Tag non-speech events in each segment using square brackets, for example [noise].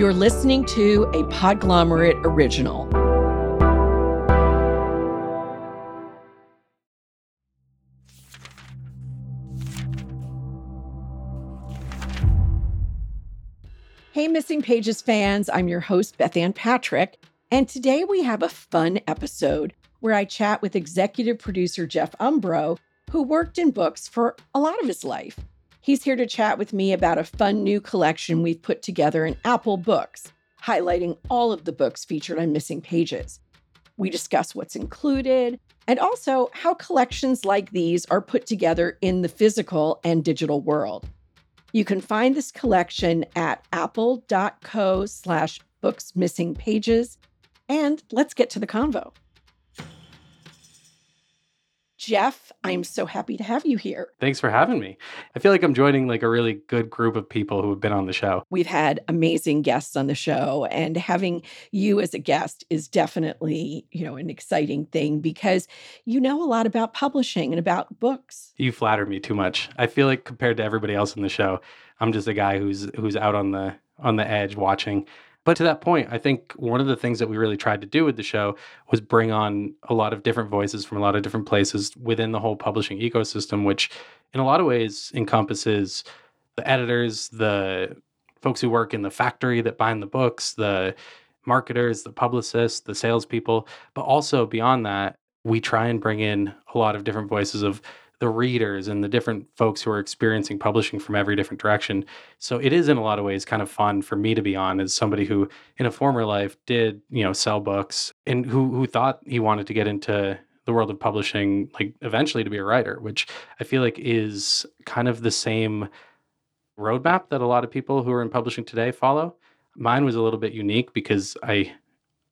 You're listening to a Podglomerate original. Hey, Missing Pages fans, I'm your host, Bethanne Patrick, and today we have a fun episode where I chat with executive producer Jeff Umbro, who worked in books for a lot of his life. He's here to chat with me about a fun new collection we've put together in Apple Books, highlighting all of the books featured on Missing Pages. We discuss what's included and also how collections like these are put together in the physical and digital world. You can find this collection at apple.co slash books missing pages. And let's get to the convo. Jeff, I'm so happy to have you here. Thanks for having me. I feel like I'm joining like a really good group of people who have been on the show. We've had amazing guests on the show and having you as a guest is definitely, you know, an exciting thing because you know a lot about publishing and about books. You flatter me too much. I feel like compared to everybody else in the show, I'm just a guy who's who's out on the on the edge watching but to that point, I think one of the things that we really tried to do with the show was bring on a lot of different voices from a lot of different places within the whole publishing ecosystem, which in a lot of ways encompasses the editors, the folks who work in the factory that bind the books, the marketers, the publicists, the salespeople, but also beyond that, we try and bring in a lot of different voices of the readers and the different folks who are experiencing publishing from every different direction. So it is in a lot of ways kind of fun for me to be on as somebody who in a former life did, you know, sell books and who who thought he wanted to get into the world of publishing like eventually to be a writer, which I feel like is kind of the same roadmap that a lot of people who are in publishing today follow. Mine was a little bit unique because I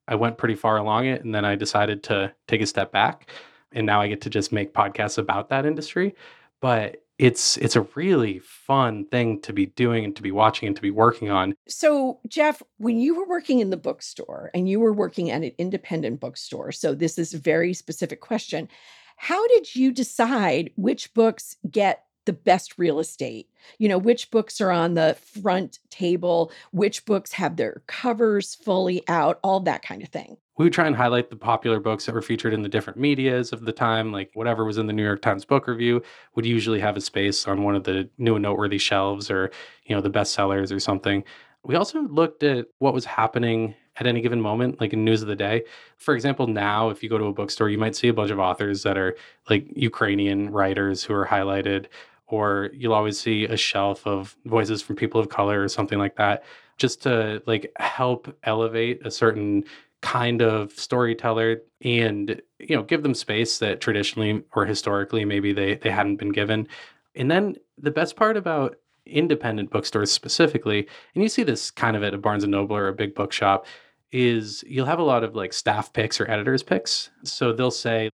I went pretty far along it and then I decided to take a step back and now I get to just make podcasts about that industry. But it's it's a really fun thing to be doing and to be watching and to be working on. So, Jeff, when you were working in the bookstore and you were working at an independent bookstore, so this is a very specific question. How did you decide which books get the best real estate. You know, which books are on the front table, which books have their covers fully out, all that kind of thing. We would try and highlight the popular books that were featured in the different medias of the time, like whatever was in the New York Times Book Review would usually have a space on one of the new and noteworthy shelves or, you know, the bestsellers or something. We also looked at what was happening at any given moment, like in news of the day. For example, now if you go to a bookstore, you might see a bunch of authors that are like Ukrainian writers who are highlighted or you'll always see a shelf of voices from people of color or something like that just to like help elevate a certain kind of storyteller and you know give them space that traditionally or historically maybe they they hadn't been given. And then the best part about independent bookstores specifically and you see this kind of at a barnes and noble or a big bookshop is you'll have a lot of like staff picks or editors picks. So they'll say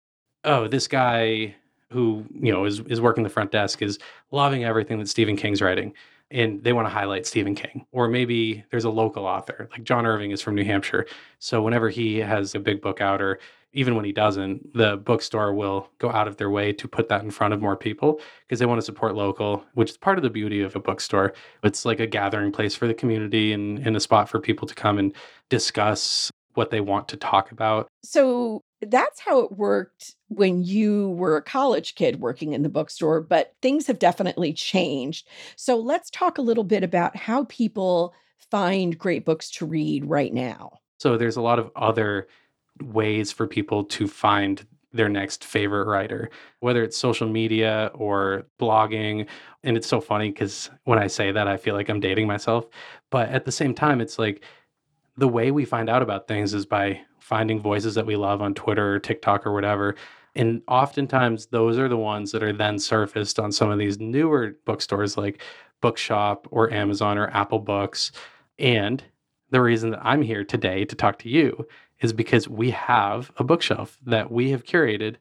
oh this guy who you know is is working the front desk is loving everything that Stephen King's writing and they want to highlight Stephen King. Or maybe there's a local author, like John Irving is from New Hampshire. So whenever he has a big book out, or even when he doesn't, the bookstore will go out of their way to put that in front of more people because they want to support local, which is part of the beauty of a bookstore. It's like a gathering place for the community and, and a spot for people to come and discuss what they want to talk about. So that's how it worked when you were a college kid working in the bookstore, but things have definitely changed. So let's talk a little bit about how people find great books to read right now. So there's a lot of other ways for people to find their next favorite writer, whether it's social media or blogging. And it's so funny because when I say that, I feel like I'm dating myself. But at the same time, it's like the way we find out about things is by finding voices that we love on Twitter or TikTok or whatever. And oftentimes, those are the ones that are then surfaced on some of these newer bookstores like Bookshop or Amazon or Apple Books. And the reason that I'm here today to talk to you is because we have a bookshelf that we have curated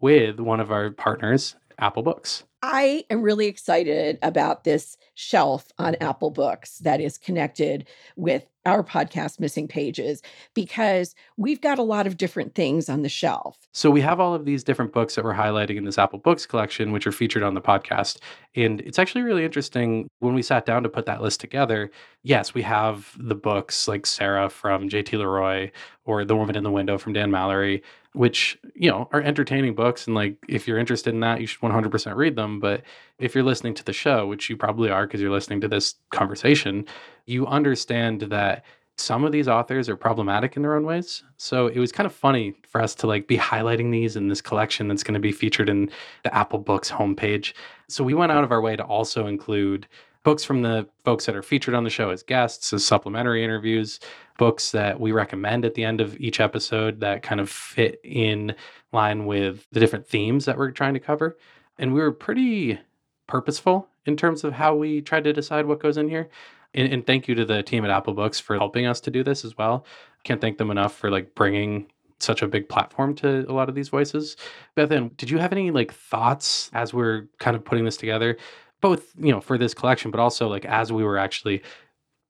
with one of our partners, Apple Books. I am really excited about this shelf on Apple Books that is connected with our podcast, Missing Pages, because we've got a lot of different things on the shelf. So we have all of these different books that we're highlighting in this Apple Books collection, which are featured on the podcast. And it's actually really interesting when we sat down to put that list together. Yes, we have the books like Sarah from JT Leroy or The Woman in the Window from Dan Mallory, which, you know, are entertaining books. And like, if you're interested in that, you should 100% read them. But if you're listening to the show, which you probably are because you're listening to this conversation, you understand that some of these authors are problematic in their own ways. So it was kind of funny for us to like be highlighting these in this collection that's going to be featured in the Apple Books homepage. So we went out of our way to also include books from the folks that are featured on the show as guests, as supplementary interviews, books that we recommend at the end of each episode that kind of fit in line with the different themes that we're trying to cover. And we were pretty purposeful in terms of how we try to decide what goes in here. And, and thank you to the team at Apple Books for helping us to do this as well. Can't thank them enough for like bringing such a big platform to a lot of these voices. Bethanne, did you have any like thoughts as we're kind of putting this together? Both, you know, for this collection, but also like as we were actually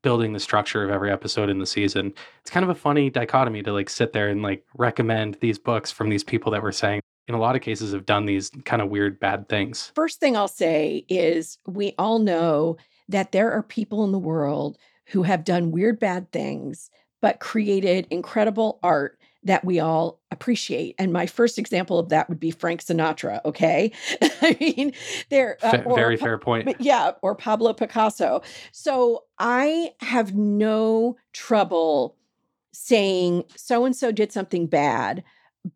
building the structure of every episode in the season. It's kind of a funny dichotomy to like sit there and like recommend these books from these people that we're saying in a lot of cases have done these kind of weird bad things. First thing I'll say is we all know that there are people in the world who have done weird, bad things, but created incredible art that we all appreciate. And my first example of that would be Frank Sinatra. Okay. [laughs] I mean, there, uh, very fair point. Yeah. Or Pablo Picasso. So I have no trouble saying so and so did something bad,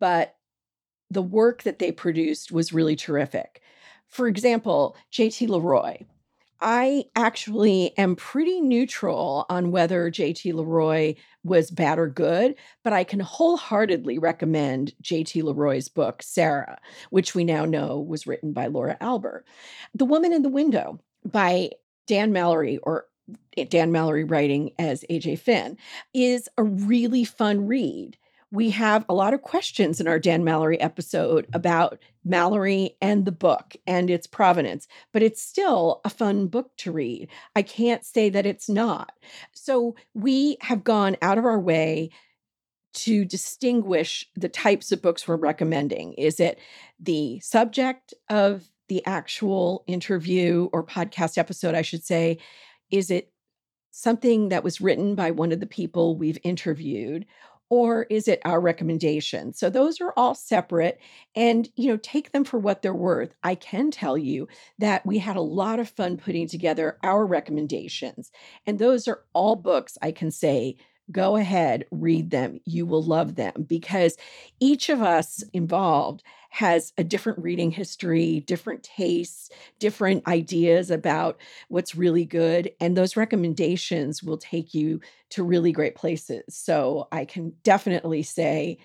but the work that they produced was really terrific. For example, JT Leroy. I actually am pretty neutral on whether JT Leroy was bad or good, but I can wholeheartedly recommend JT Leroy's book, Sarah, which we now know was written by Laura Albert. The Woman in the Window by Dan Mallory, or Dan Mallory writing as AJ Finn, is a really fun read we have a lot of questions in our Dan Mallory episode about Mallory and the book and its provenance, but it's still a fun book to read. I can't say that it's not. So we have gone out of our way to distinguish the types of books we're recommending. Is it the subject of the actual interview or podcast episode, I should say? Is it something that was written by one of the people we've interviewed? Or is it our recommendation? So those are all separate and you know take them for what they're worth. I can tell you that we had a lot of fun putting together our recommendations and those are all books i can say go ahead read them you will love them because each of us involved has a different reading history, different tastes, different ideas about what's really good. And those recommendations will take you to really great places. So I can definitely say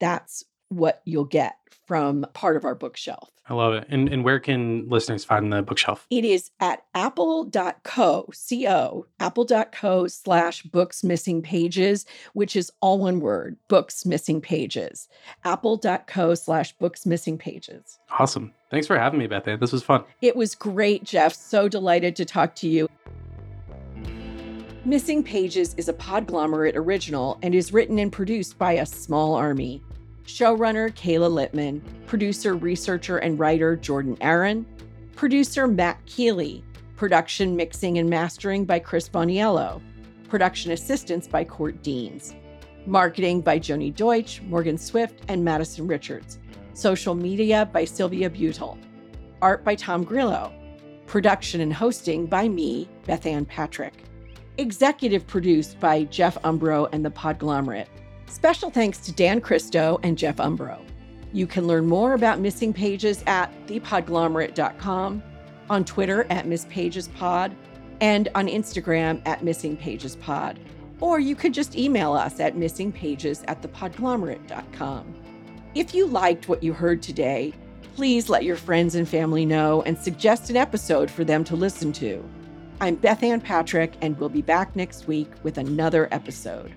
that's what you'll get from part of our bookshelf. I love it. And and where can listeners find the bookshelf? It is at apple.co, C-O, apple.co slash books missing pages, which is all one word, books missing pages. Apple.co slash books missing pages. Awesome. Thanks for having me, Beth. This was fun. It was great, Jeff. So delighted to talk to you. Missing Pages is a Podglomerate original and is written and produced by a small army showrunner Kayla Littman, producer, researcher, and writer Jordan Aaron, producer Matt Keeley, production, mixing, and mastering by Chris Boniello, production assistance by Court Deans, marketing by Joni Deutsch, Morgan Swift, and Madison Richards, social media by Sylvia Butel, art by Tom Grillo, production and hosting by me, Bethanne Patrick, executive produced by Jeff Umbro and the Podglomerate. Special thanks to Dan Christo and Jeff Umbro. You can learn more about Missing Pages at thepodglomerate.com, on Twitter at MissPagesPod, and on Instagram at Missing Pages Pod. Or you could just email us at missingpages at thepodglomerate.com. If you liked what you heard today, please let your friends and family know and suggest an episode for them to listen to. I'm Bethanne Patrick, and we'll be back next week with another episode.